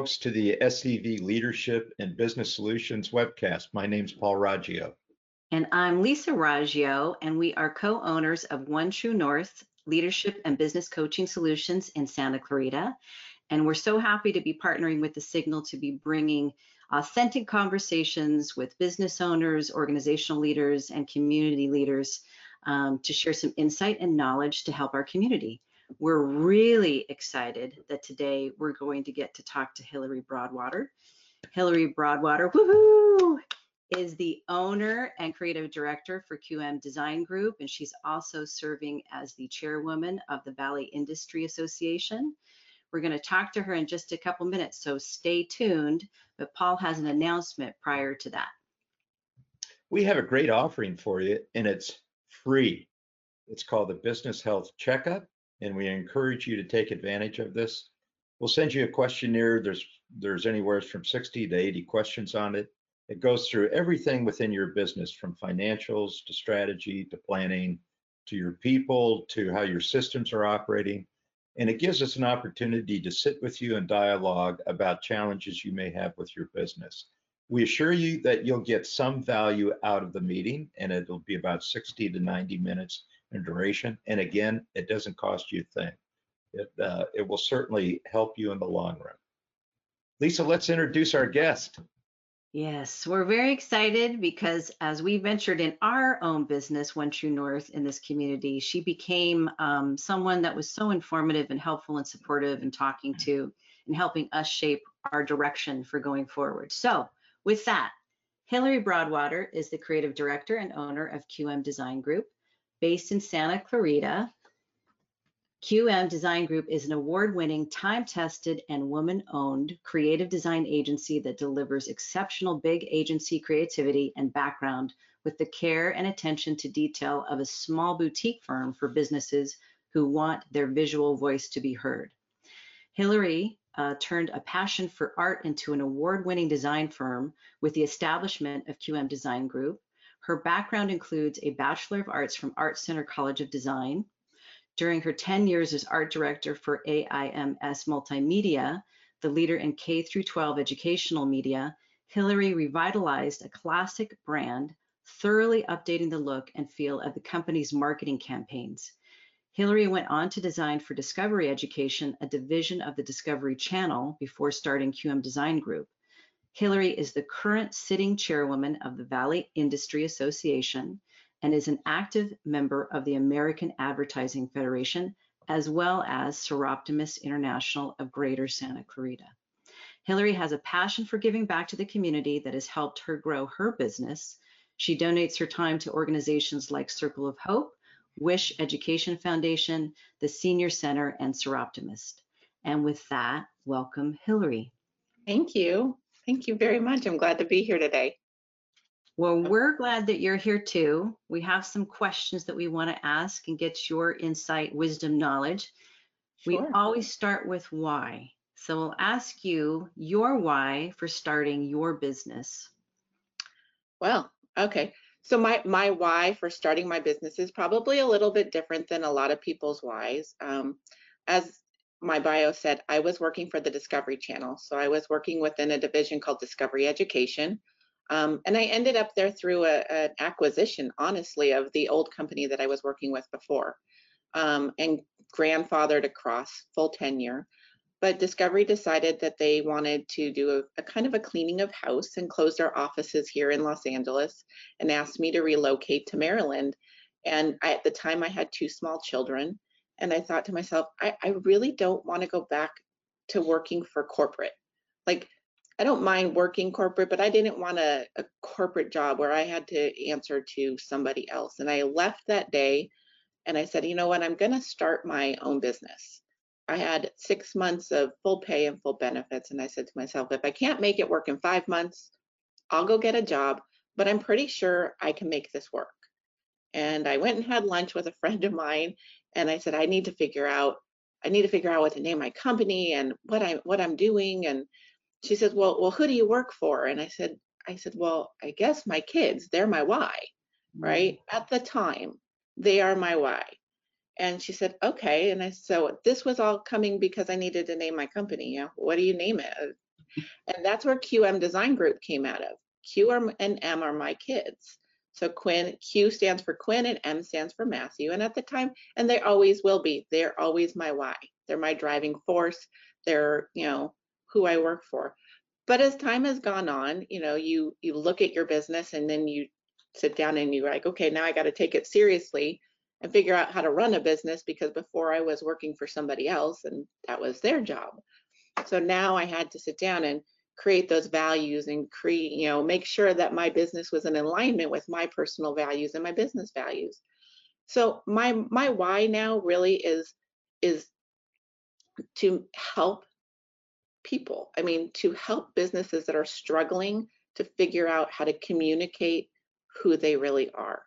folks, to the SCV Leadership and Business Solutions webcast. My name's Paul Raggio. And I'm Lisa Raggio, and we are co-owners of One True North Leadership and Business Coaching Solutions in Santa Clarita. And we're so happy to be partnering with the Signal to be bringing authentic conversations with business owners, organizational leaders, and community leaders um, to share some insight and knowledge to help our community. We're really excited that today we're going to get to talk to Hillary Broadwater. Hillary Broadwater, woohoo, is the owner and creative director for QM Design Group, and she's also serving as the chairwoman of the Valley Industry Association. We're going to talk to her in just a couple minutes, so stay tuned. But Paul has an announcement prior to that. We have a great offering for you, and it's free. It's called the Business Health Checkup and we encourage you to take advantage of this. We'll send you a questionnaire. There's there's anywhere from 60 to 80 questions on it. It goes through everything within your business from financials to strategy to planning to your people to how your systems are operating. And it gives us an opportunity to sit with you and dialogue about challenges you may have with your business. We assure you that you'll get some value out of the meeting and it'll be about 60 to 90 minutes in duration. And again, it doesn't cost you a thing. It, uh, it will certainly help you in the long run. Lisa, let's introduce our guest. Yes, we're very excited because as we ventured in our own business, One True North, in this community, she became um, someone that was so informative and helpful and supportive and talking to and helping us shape our direction for going forward. So, with that, Hillary Broadwater is the creative director and owner of QM Design Group. Based in Santa Clarita, QM Design Group is an award-winning, time-tested, and woman-owned creative design agency that delivers exceptional big agency creativity and background with the care and attention to detail of a small boutique firm for businesses who want their visual voice to be heard. Hillary uh, turned a passion for art into an award-winning design firm with the establishment of QM Design Group, her background includes a Bachelor of Arts from Art Center College of Design. During her 10 years as art director for AIMS Multimedia, the leader in K through 12 educational media, Hillary revitalized a classic brand, thoroughly updating the look and feel of the company's marketing campaigns. Hillary went on to design for Discovery Education, a division of the Discovery Channel, before starting QM Design Group. Hillary is the current sitting chairwoman of the Valley Industry Association and is an active member of the American Advertising Federation, as well as Soroptimist International of Greater Santa Clarita. Hillary has a passion for giving back to the community that has helped her grow her business. She donates her time to organizations like Circle of Hope, Wish Education Foundation, the Senior Center, and Soroptimist. And with that, welcome, Hillary. Thank you. Thank you very much. I'm glad to be here today. Well, we're glad that you're here too. We have some questions that we want to ask and get your insight, wisdom, knowledge. Sure. We always start with why. So we'll ask you your why for starting your business. Well, okay. So my my why for starting my business is probably a little bit different than a lot of people's whys. Um, as my bio said I was working for the Discovery Channel. So I was working within a division called Discovery Education. Um, and I ended up there through a, an acquisition, honestly, of the old company that I was working with before um, and grandfathered across full tenure. But Discovery decided that they wanted to do a, a kind of a cleaning of house and close their offices here in Los Angeles and asked me to relocate to Maryland. And I, at the time, I had two small children and I thought to myself, I, I really don't want to go back to working for corporate. Like, I don't mind working corporate, but I didn't want a, a corporate job where I had to answer to somebody else. And I left that day and I said, you know what, I'm going to start my own business. I had six months of full pay and full benefits. And I said to myself, if I can't make it work in five months, I'll go get a job, but I'm pretty sure I can make this work. And I went and had lunch with a friend of mine and I said, I need to figure out, I need to figure out what to name my company and what I'm, what I'm doing. And she says, Well, well, who do you work for? And I said, I said, Well, I guess my kids, they're my why, right? Mm-hmm. At the time, they are my why. And she said, okay. And I so this was all coming because I needed to name my company. Yeah, what do you name it? And that's where QM Design Group came out of. Q and M are my kids. So Quinn, Q stands for Quinn and M stands for Matthew. And at the time, and they always will be, they're always my why. They're my driving force. They're, you know, who I work for. But as time has gone on, you know, you you look at your business and then you sit down and you're like, okay, now I got to take it seriously and figure out how to run a business because before I was working for somebody else and that was their job. So now I had to sit down and create those values and create, you know, make sure that my business was in alignment with my personal values and my business values. So my my why now really is is to help people. I mean, to help businesses that are struggling to figure out how to communicate who they really are.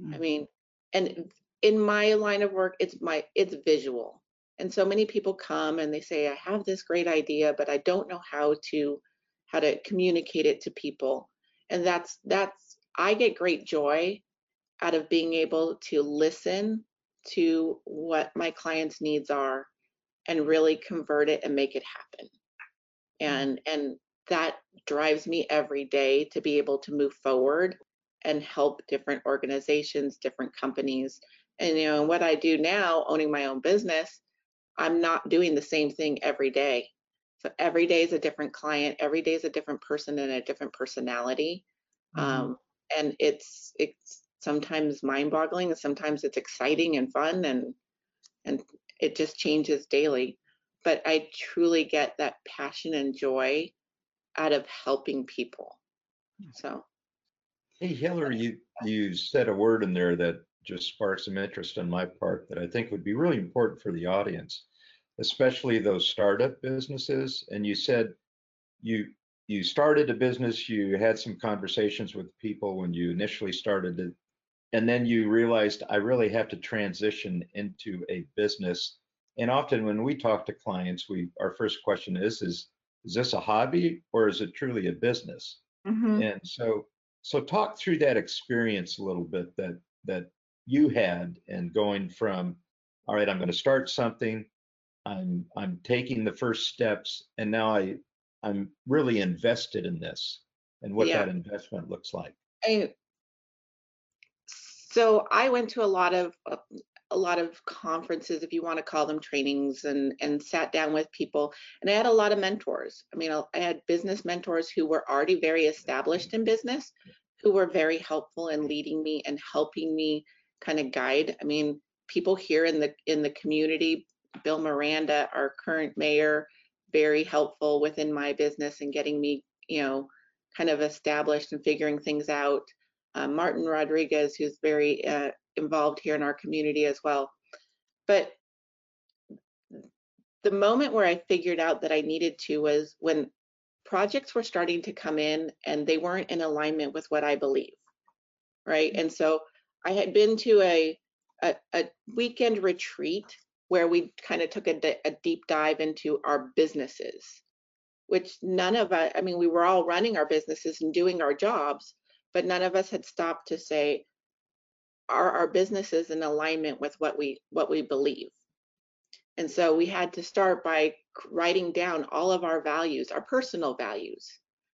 Mm. I mean, and in my line of work, it's my it's visual. And so many people come and they say, I have this great idea, but I don't know how to how to communicate it to people. And that's that's I get great joy out of being able to listen to what my clients' needs are and really convert it and make it happen. Mm-hmm. And and that drives me every day to be able to move forward and help different organizations, different companies. And you know, what I do now, owning my own business, I'm not doing the same thing every day. So every day is a different client, every day is a different person and a different personality. Mm-hmm. Um, and it's it's sometimes mind-boggling, and sometimes it's exciting and fun, and and it just changes daily. But I truly get that passion and joy out of helping people. Hmm. So. Hey Hillary, you you said a word in there that just sparked some interest on my part that I think would be really important for the audience, especially those startup businesses. And you said you you started a business, you had some conversations with people when you initially started it, and then you realized I really have to transition into a business. And often when we talk to clients, we our first question is is is this a hobby or is it truly a business? Mm-hmm. And so so talk through that experience a little bit that that you had and going from all right i'm going to start something. I'm i'm taking the first steps and now i i'm really invested in this and what yeah. that investment looks like. I, so i went to a lot of a lot of conferences if you want to call them trainings and and sat down with people and i had a lot of mentors. I mean i had business mentors who were already very established in business who were very helpful in leading me and helping me kind of guide. I mean, people here in the in the community, Bill Miranda, our current mayor, very helpful within my business and getting me, you know, kind of established and figuring things out. Uh, Martin Rodriguez, who's very uh, involved here in our community as well. But the moment where I figured out that I needed to was when projects were starting to come in and they weren't in alignment with what I believe. Right. And so I had been to a, a, a weekend retreat where we kind of took a, a deep dive into our businesses, which none of us, I mean, we were all running our businesses and doing our jobs, but none of us had stopped to say, are our businesses in alignment with what we what we believe? And so we had to start by writing down all of our values, our personal values,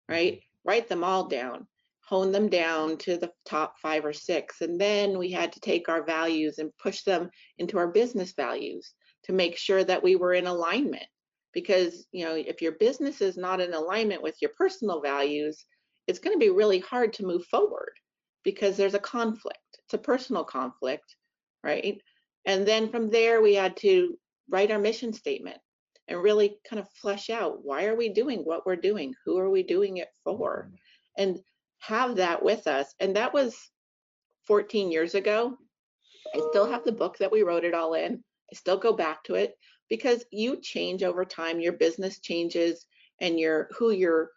right? Mm-hmm. Write them all down hone them down to the top five or six. And then we had to take our values and push them into our business values to make sure that we were in alignment. Because, you know, if your business is not in alignment with your personal values, it's going to be really hard to move forward because there's a conflict. It's a personal conflict, right? And then from there, we had to write our mission statement and really kind of flesh out why are we doing what we're doing? Who are we doing it for? Mm-hmm. And have that with us. And that was 14 years ago. I still have the book that we wrote it all in. I still go back to it because you change over time, your business changes and your who your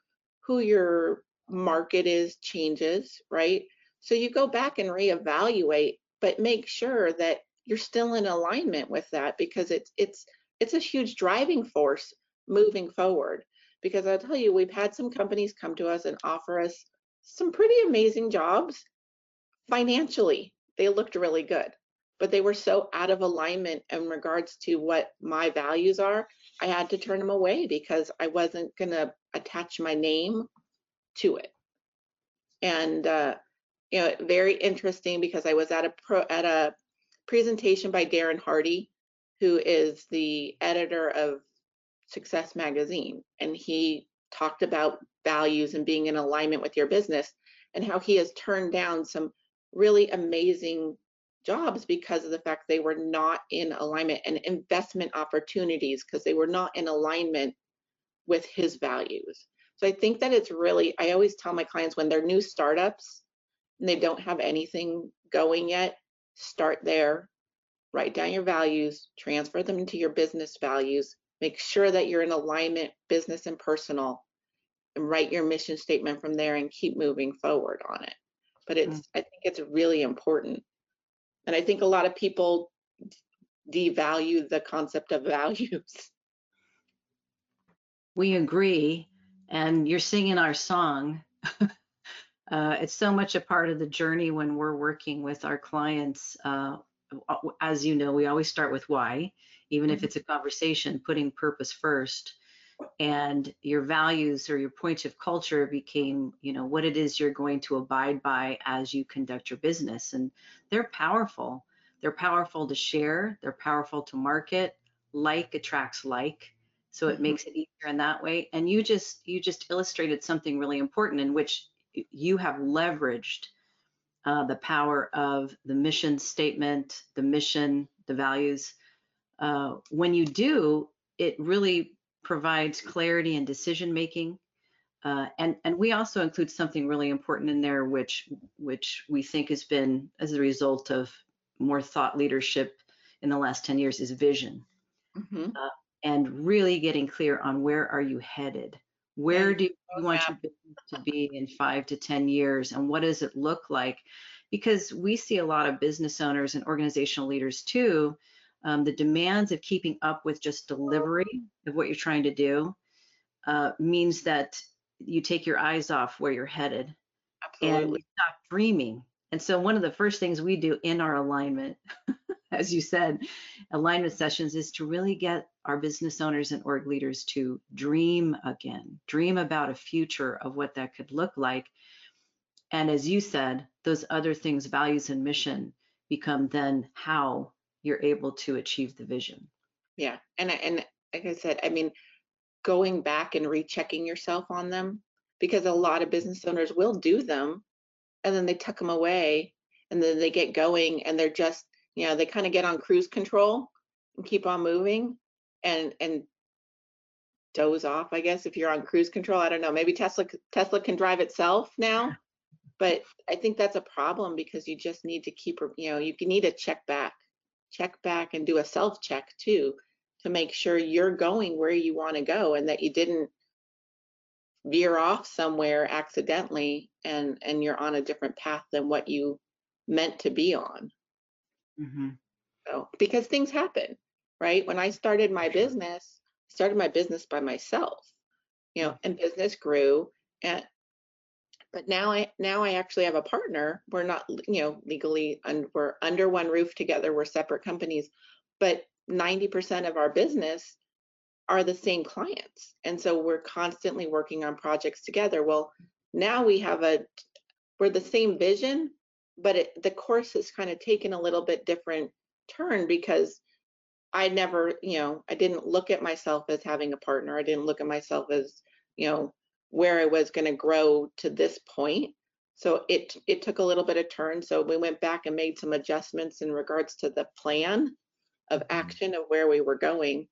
who your market is changes, right? So you go back and reevaluate, but make sure that you're still in alignment with that because it's it's it's a huge driving force moving forward. Because I'll tell you, we've had some companies come to us and offer us some pretty amazing jobs. Financially, they looked really good. but they were so out of alignment in regards to what my values are. I had to turn them away because I wasn't going to attach my name to it. And, uh, you know, very interesting because I was at a pro, at a presentation by Darren Hardy, who is the editor of Success Magazine, and he talked about values and being in alignment with your business and how he has turned down some really amazing jobs because of the fact they were not in alignment and investment opportunities because they were not in alignment with his values. So I think that it's really, I always tell my clients when they're new startups and they don't have anything going yet, start there, write down your values, transfer them into your business values, make sure that you're in alignment, business and personal, and write your mission statement from there and keep moving forward on it. But it's, mm. I think it's really important. And I think a lot of people devalue the concept of values. We agree. And you're singing our song. uh, it's so much a part of the journey when we're working with our clients. Uh, as you know, we always start with why, even if mm-hmm. it's a conversation, putting purpose first. And your values or your points of culture became you know what it is you're going to abide by as you conduct your business. And they're powerful. They're powerful to share. They're powerful to market. Like attracts like. So it mm-hmm. makes it easier in that way. And you just you just illustrated something really important in which you have leveraged uh, the power of the mission statement the mission the values uh, when you do it really provides clarity in decision making. Uh, and and we also include something really important in there, which which we think has been as a result of more thought leadership in the last 10 years is vision, mm-hmm. uh, and really getting clear on where are you headed, where do you want your business to be in five to 10 years, and what does it look like? Because we see a lot of business owners and organizational leaders too um, the demands of keeping up with just delivery of what you're trying to do uh, means that you take your eyes off where you're headed Absolutely. and stop dreaming. And so one of the first things we do in our alignment, as you said, alignment sessions is to really get our business owners and org leaders to dream again, dream about a future of what that could look like. And as you said, those other things, values and mission, become then how you're able to achieve the vision. Yeah. And and like I said, I mean, going back and rechecking yourself on them because a lot of business owners will do them and then they tuck them away and then they get going and they're just, you know, they kind of get on cruise control and keep on moving and and doze off, I guess, if you're on cruise control. I don't know. Maybe Tesla Tesla can drive itself now. But I think that's a problem because you just need to keep, you know, you need to check back check back and do a self check too to make sure you're going where you want to go and that you didn't veer off somewhere accidentally and and you're on a different path than what you meant to be on. Mm-hmm. so because things happen right? When i started my business started my business by myself you know and business grew and but now I now I actually have a partner. We're not, you know, legally and we're under one roof together. We're separate companies, but 90% of our business are the same clients. And so we're constantly working on projects together. Well, now we have a we're the same vision, but it, the course has kind of taken a little bit different turn because I never, you know, I didn't look at myself as having a partner. I didn't look at myself as, you know, where I was going to grow to this point. So it it took a little bit of turn. So we went back and made some adjustments in regards to the plan of mm-hmm. action of where we were going.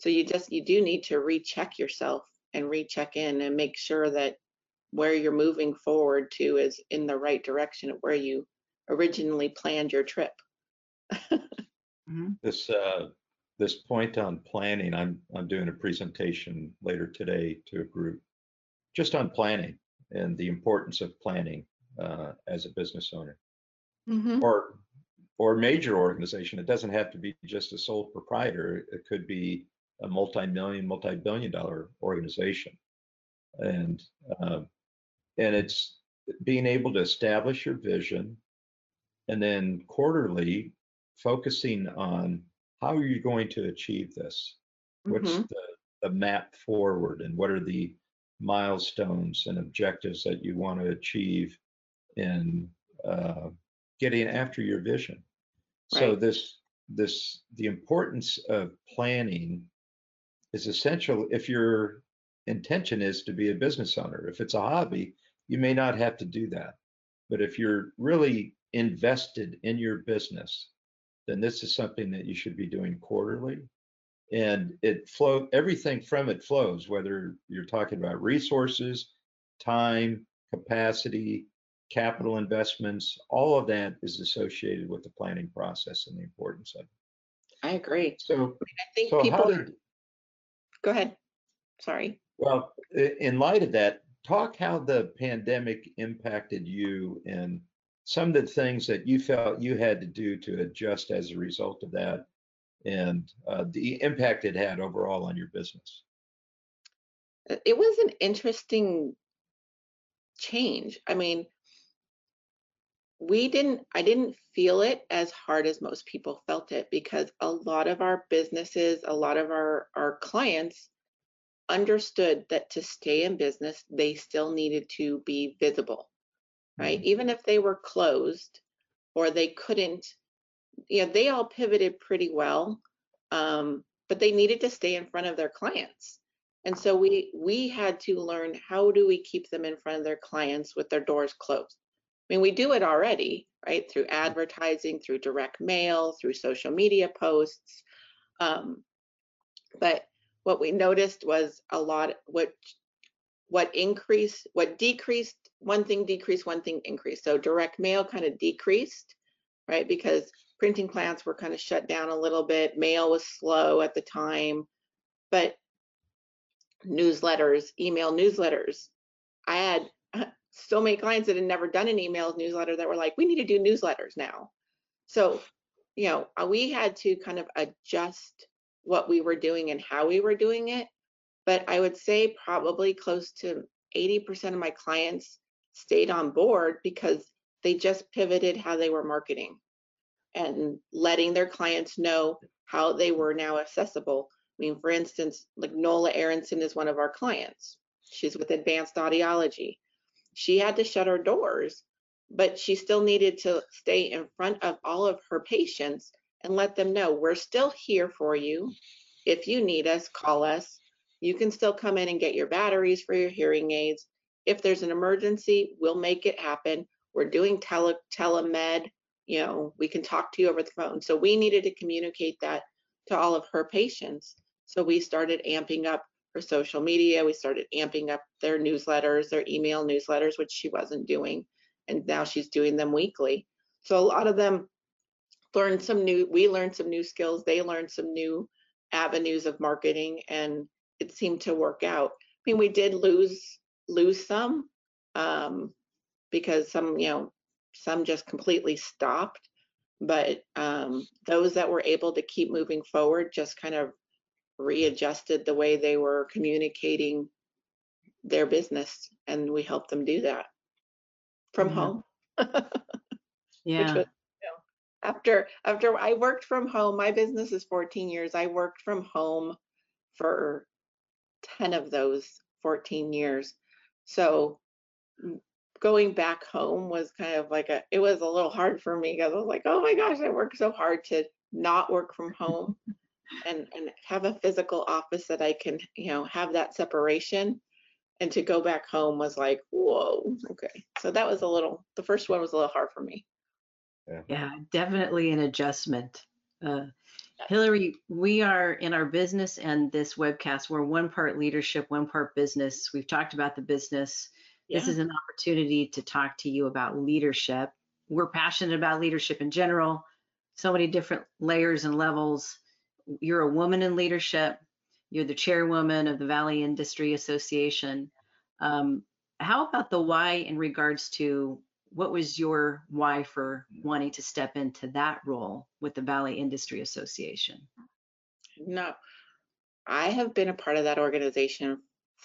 So you just you do need to recheck yourself and recheck in and make sure that where you're moving forward to is in the right direction of where you originally planned your trip. mm-hmm. This uh, this point on planning, I'm I'm doing a presentation later today to a group just on planning and the importance of planning uh, as a business owner mm-hmm. or or major organization. It doesn't have to be just a sole proprietor. It could be a multi-million, multi-billion dollar organization, and uh, and it's being able to establish your vision, and then quarterly focusing on how are you going to achieve this? What's Mhm. the, the map forward and what are the milestones and objectives that you want to achieve in uh, getting after your vision? So this, this, the importance of planning is essential if your intention is to be a business owner. If it's a hobby, you may not have to do that. But if you're really invested in your business, then this is something that you should be doing quarterly. And it flow everything from it flows, whether you're talking about resources, time, capacity, capital investments, all of that is associated with the planning process and the importance of it. I agree. So, I think so people. did, Go ahead. Sorry. Well, in light of that, talk how the pandemic impacted you and some of the things that you felt you had to do to adjust as a result of that and uh, the impact it had overall on your business. Uh, It was an interesting change. I mean, we didn't, I didn't feel it as hard as most people felt it because a lot of our businesses, a lot of our, our clients understood that to stay in business, they still needed to be visible, right? Even if they were closed or they couldn't, you know, they all pivoted pretty well, um, but they needed to stay in front of their clients. And so we we had to learn how do we keep them in front of their clients with their doors closed. I mean, we do it already, right? Through advertising, through direct mail, through social media posts. Um, but what we noticed was a lot what what increased, what decreased, one thing decreased, one thing increased. So direct mail kind of decreased, right? Because printing plants were kind of shut down a little bit. Mail was slow at the time, but newsletters, email newsletters. I had so many clients that had never done an email newsletter that were like, we need to do newsletters now. So, you know, uh, we had to kind of adjust what we were doing and how we were doing it. But I would say probably close to 80% of my clients stayed on board because they just pivoted how they were marketing and letting their clients know how they were now accessible. I mean, for instance, like Nola Aronson is one of our clients. She's with Advanced Audiology. She had to shut her doors, but she still needed to stay in front of all of her patients and let them know we're still here for you. If you need us, call us. You can still come in and get your batteries for your hearing aids. If there's an emergency, we'll make it happen. We're doing tele telemed, you know, we can talk to you over the phone. So we needed to communicate that to all of her patients. So we started amping up her social media. We started amping up their newsletters, their email newsletters, which she wasn't doing. And now she's doing them weekly. So a lot of them learned some new, we learned some new skills. They learned some new avenues of marketing and it seemed to work out. I mean, we did lose, lose some um, because some, you know, some just completely stopped. But um, those that were able to keep moving forward just kind of readjusted the way they were communicating their business and we helped them do that from Yeah. home Yeah. which was you know, after after i worked from home my business is 14 years i worked from home for 10 of those 14 years so going back home was kind of like a it was a little hard for me because i was like oh my gosh i worked so hard to not work from home and and have a physical office that I can, you know, have that separation. And to go back home was like, whoa, okay. So that was a little. The first one was a little hard for me. Yeah, definitely an adjustment. Uh, Hillary, we are in our business and this webcast, we're one part leadership, one part business. We've talked about the business. This is an opportunity to talk to you about leadership. We're passionate about leadership in general, so many different layers and levels. You're a woman in leadership. You're the chairwoman of the Valley Industry Association. Um, how about the why in regards to what was your why for wanting to step into that role with the Valley Industry Association? No, I have been a part of that organization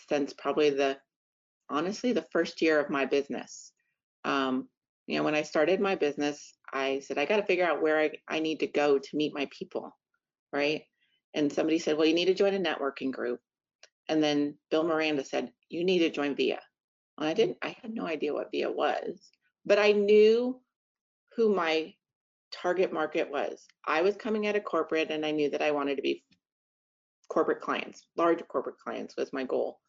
since probably the honestly the first year of my business. Um, You know, when I started my business, I said, I got to figure out where I, I need to go to meet my people, right? And somebody said, Well, you need to join a networking group. And then Bill Miranda said, You need to join VIA. Well, I didn't, I had no idea what VIA was, but I knew who my target market was. I was coming out of corporate and I knew that I wanted to be corporate clients, large corporate clients was my goal.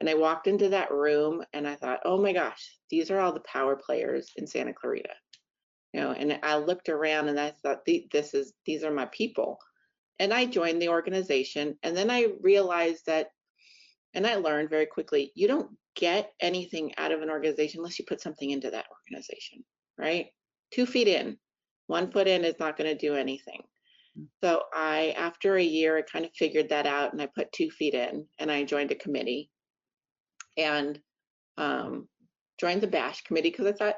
And I walked into that room and I thought, oh my gosh, these are all the power players in Santa Clarita. You know, and I looked around and I thought, this is these are my people. And I joined the organization. And then I realized that, and I learned very quickly, you don't get anything out of an organization unless you put something into that organization, right? Two feet in, one foot in is not going to do anything. Mm. So I, after a year, I kind of figured that out and I put two feet in and I joined a committee and um, joined the bash committee because I thought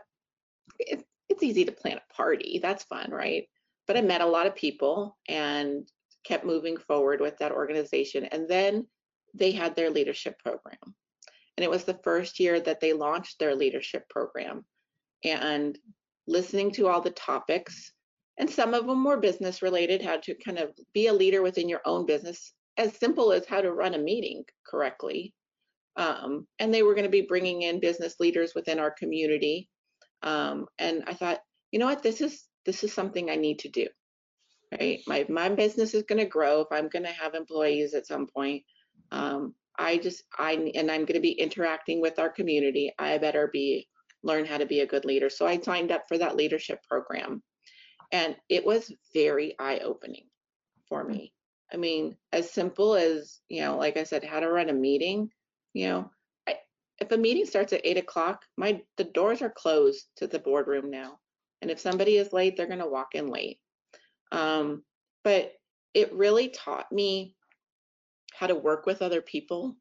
it, it's easy to plan a party. That's fun, right? But I met a lot of people and kept moving forward with that organization. And then they had their leadership program. And it was the first year that they launched their leadership program. And listening to all the topics, and some of them were business related, how to kind of be a leader within your own business, as simple as how to run a meeting correctly. Um, and they were going to be bringing in business leaders within our community. Um, and I thought, you know what, this is this is something I need to do. Right, my my business is going to grow if I'm going to have employees at some point. Um, I just I and I'm going to be interacting with our community. I better be learn how to be a good leader. So I signed up for that leadership program. And it was very eye opening for me. I mean, as simple as, you know, like I said, how to run a meeting, you know, I, if a meeting starts at eight o'clock, my the doors are closed to the boardroom now. And if somebody is late, they're going to walk in late. Um, but it really taught me how to work with other people.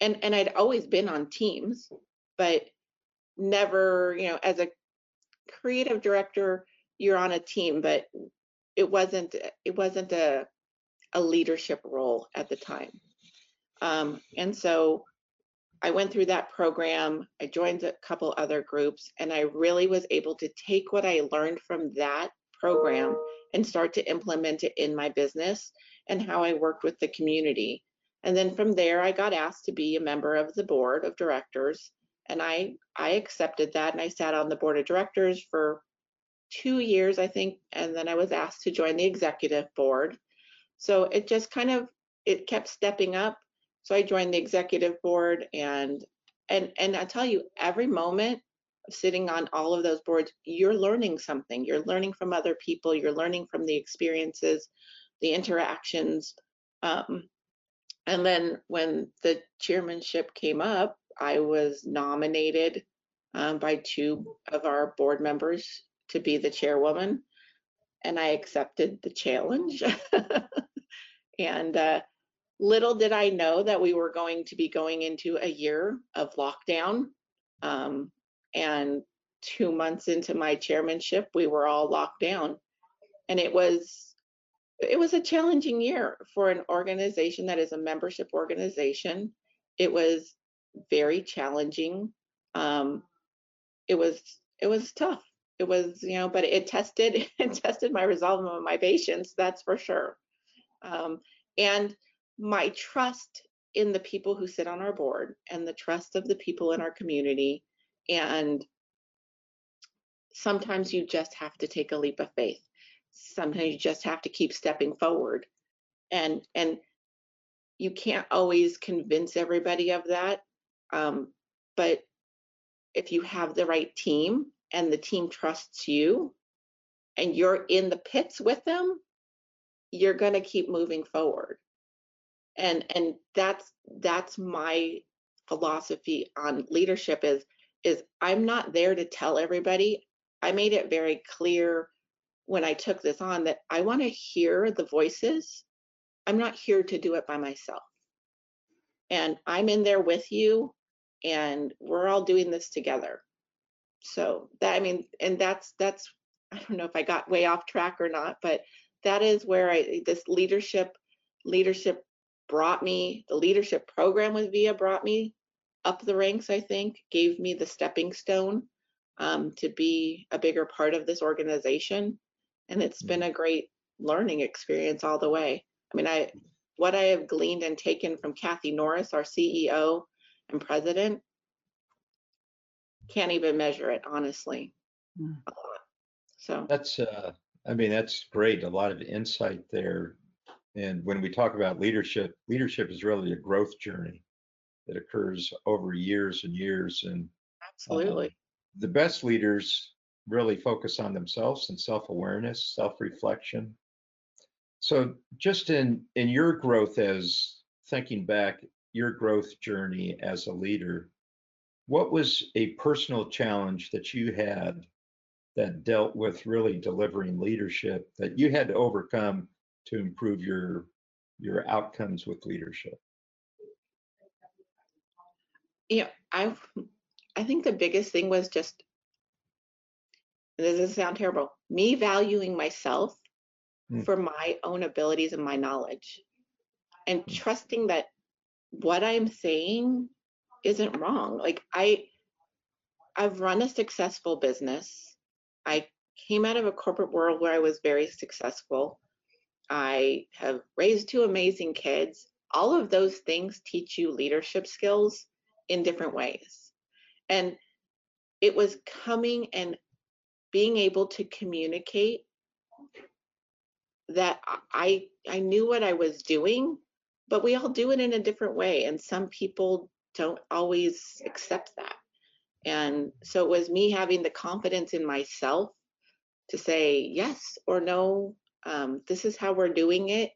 And and I'd always been on teams, but never, you know, as a creative director, you're on a team, but it wasn't it wasn't a a leadership role at the time. Um, and so I went through that program. I joined a couple other groups, and I really was able to take what I learned from that program and start to implement it in my business and how I worked with the community. And then from there, I got asked to be a member of the board of directors and I I accepted that and I sat on the board of directors for two years I think and then I was asked to join the executive board so it just kind of it kept stepping up so I joined the executive board and and and I tell you every moment of sitting on all of those boards you're learning something. You're learning from other people. You're learning from the experiences the interactions. Um, and then when the chairmanship came up I was nominated um, by two of our board members to be the chairwoman, and I accepted the challenge. and uh, little did I know that we were going to be going into a year of lockdown. Um, and two months into my chairmanship, we were all locked down, and it was it was a challenging year for an organization that is a membership organization. It was very challenging. Um, it was it was tough. It was you know, but it tested it tested my resolve and my patience. That's for sure. Um, and my trust in the people who sit on our board and the trust of the people in our community. And sometimes you just have to take a leap of faith. Sometimes you just have to keep stepping forward. And and you can't always convince everybody of that um, but if you have the right team and the team trusts you and you're in the pits with them, you're going to keep moving forward. And and that's that's my philosophy on leadership is is I'm not there to tell everybody. I made it very clear when I took this on that I want to hear the voices. I'm not here to do it by myself. And I'm in there with you and we're all doing this together. So that I mean, and that's that's I don't know if I got way off track or not, but that is where I this leadership leadership brought me the leadership program with VIA brought me up the ranks. I think gave me the stepping stone um, to be a bigger part of this organization. And it's been a great learning experience all the way. I mean, I what I have gleaned and taken from Kathy Norris, our CEO and president, can't even measure it, honestly. Mm. Lot. So That's, uh, I mean, that's great. A lot of insight there. And when we talk about leadership, leadership is really a growth journey that occurs over years and years. And um, absolutely. the best leaders really focus on themselves and self-awareness, self-reflection. So just in in your growth as thinking back your growth journey as a leader, what was a personal challenge that you had that dealt with really delivering leadership that you had to overcome to improve your your outcomes with leadership? Yeah, I I think the biggest thing was just this doesn't sound terrible, me valuing myself Mm. for my own abilities and my knowledge and Mm. trusting that what I'm saying isn't wrong. Like I I've run a successful business. I came out of a corporate world where I was very successful. I have raised two amazing kids. All of those things teach you leadership skills in different ways. And it was coming and being able to communicate that I I knew what I was doing, but we all do it in a different way and some people don't always accept that. And so it was me having the confidence in myself to say yes or no, um, this is how we're doing it.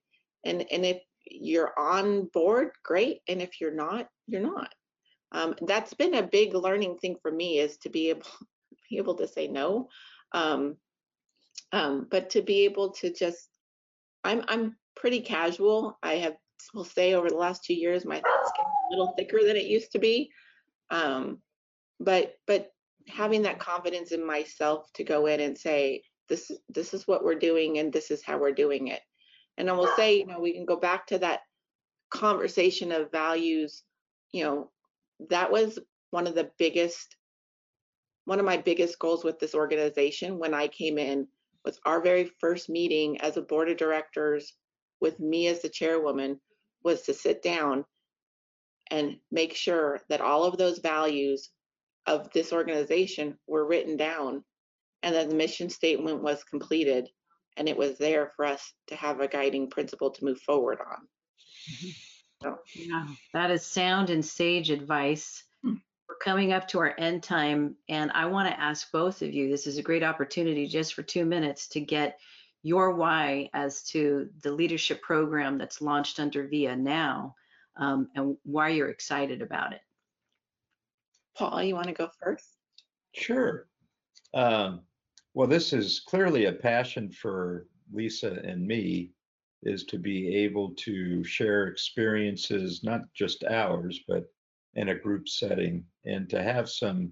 And and if you're on board, great. And if you're not, you're not. Um, that's been a big learning thing for me is to be able be able to say no. Um, um, but to be able to just I'm I'm pretty casual. I have will say over the last two years my skin's a little thicker than it used to be. Um, but but having that confidence in myself to go in and say this this is what we're doing and this is how we're doing it. And I will say, you know, we can go back to that conversation of values, you know, that was one of the biggest one of my biggest goals with this organization when I came in was our very first meeting as a board of directors with me as the chairwoman was to sit down and make sure that all of those values of this organization were written down and that the mission statement was completed and it was there for us to have a guiding principle to move forward on. So, Yeah, that is sound and sage advice. Hmm. We're coming up to our end time, and I want to ask both of you this is a great opportunity just for two minutes to get your why as to the leadership program that's launched under VIA now um, and why you're excited about it. Paul, you want to go first? Sure. Um, well, this is clearly a passion for Lisa and me is to be able to share experiences, not just ours, but in a group setting, and to have some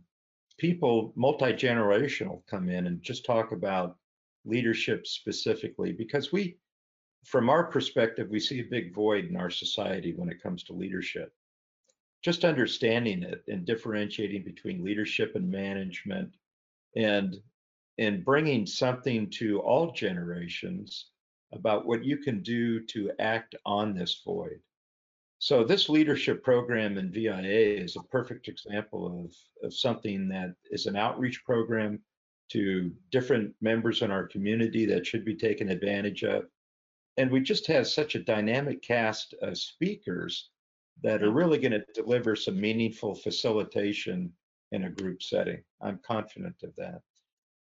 people, multi generational, come in and just talk about leadership specifically, because we, from our perspective, we see a big void in our society when it comes to leadership. Just understanding it and differentiating between leadership and management and and bringing something to all generations about what you can do to act on this void. So this leadership program in VIA is a perfect example of, of something that is an outreach program to different members in our community that should be taken advantage of. And we just have such a dynamic cast of speakers that are mm-hmm. really going to deliver some meaningful facilitation in a group setting. I'm confident of that.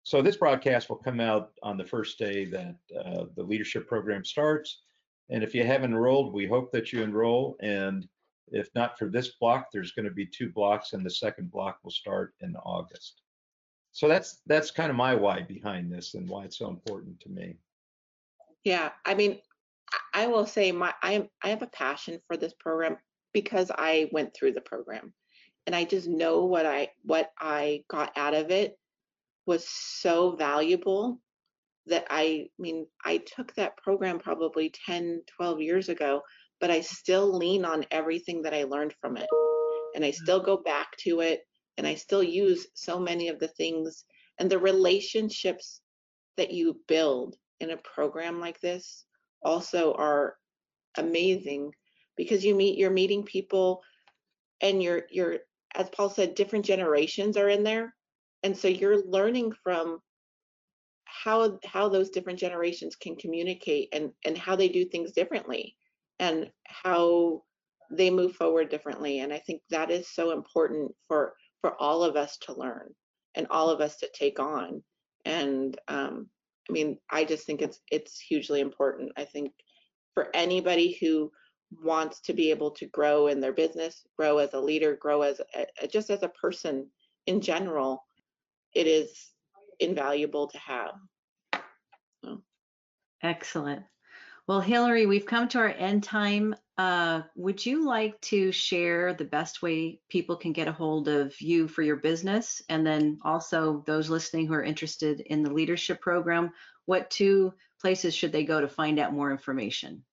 So this broadcast will come out on the first day that uh, the leadership program starts. And if you have enrolled, we hope that you enroll. And if not for this block, there's going to be two blocks, and the second block will start in August. So that's that's kind of my why behind this and why it's so important to me. Yeah, I mean, I I will say my I am I have a passion for this program because I went through the program, and I just know what I what I got out of it was so valuable that I, I mean I took that program probably 10, 12 years ago, but I still lean on everything that I learned from it, and I still go back to it and I still use so many of the things and the relationships that you build in a program like this also are amazing because you meet you're meeting people and you're you're as Paul said different generations are in there. And so you're learning from how how those different generations can communicate and and how they do things differently and how they move forward differently. And i think that is so important for for all of us to learn and all of us to take on. And um, i mean i just think it's it's hugely important. I think for anybody who wants to be able to grow in their business grow as a leader grow as a, just as a person in general it is invaluable to have Excellent. Well, Hillary, we've come to our end time. Uh, would you like to share the best way people can get a hold of you for your business? And then also those listening who are interested in the leadership program, what two places should they go to find out more information?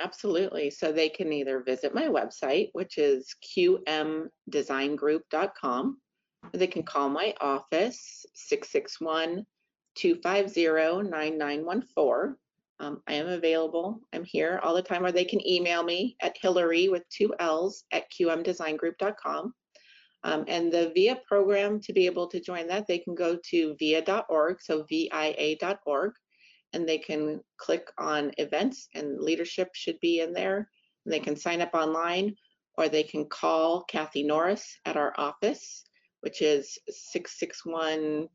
Absolutely. So they can either visit my website, which is qmdesigngroup.com, or they can call my office, 661 250 9914 um, I am available. I'm here all the time, or they can email me at Hillary with two L's at qmdesigngroup.com. Um, and the VIA program, to be able to join that, they can go to via.org, so via.org, and they can click on events, and leadership should be in there. And they can sign up online, or they can call Kathy Norris at our office, which is 661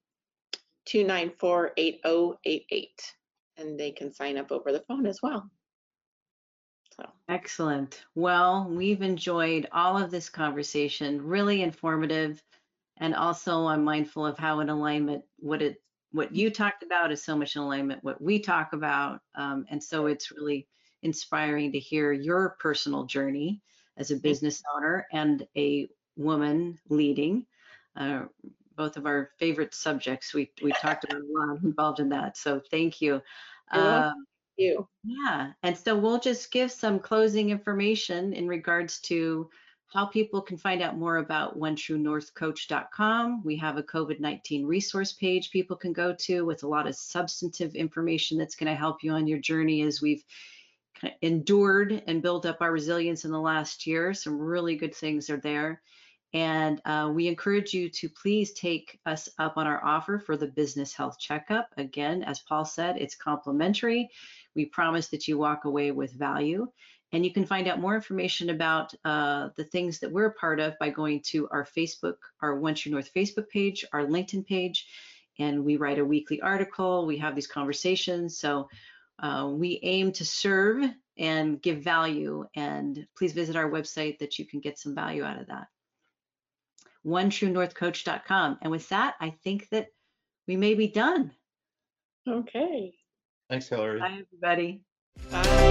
294 8088 and they can sign up over the phone as well. So. Excellent. Well, we've enjoyed all of this conversation, really informative. And also I'm mindful of how in alignment, what it what you talked about is so much in alignment what we talk about. Um, and so it's really inspiring to hear your personal journey as a business owner and a woman leading. Uh, both of our favorite subjects. We we talked about a lot involved in that. So thank you. Um, you. Yeah, and so we'll just give some closing information in regards to how people can find out more about onetruenorthcoach.com. We have a COVID-19 resource page people can go to with a lot of substantive information that's going to help you on your journey as we've kind of endured and built up our resilience in the last year. Some really good things are there. And uh, we encourage you to please take us up on our offer for the business health checkup. Again, as Paul said, it's complimentary. We promise that you walk away with value. And you can find out more information about uh, the things that we're a part of by going to our Facebook, our One True North Facebook page, our LinkedIn page, and we write a weekly article. We have these conversations. So uh, we aim to serve and give value. And please visit our website that you can get some value out of that onetruenorthcoach.com. And with that, I think that we may be done. Okay. Thanks, Hillary. Bye, everybody. Ah.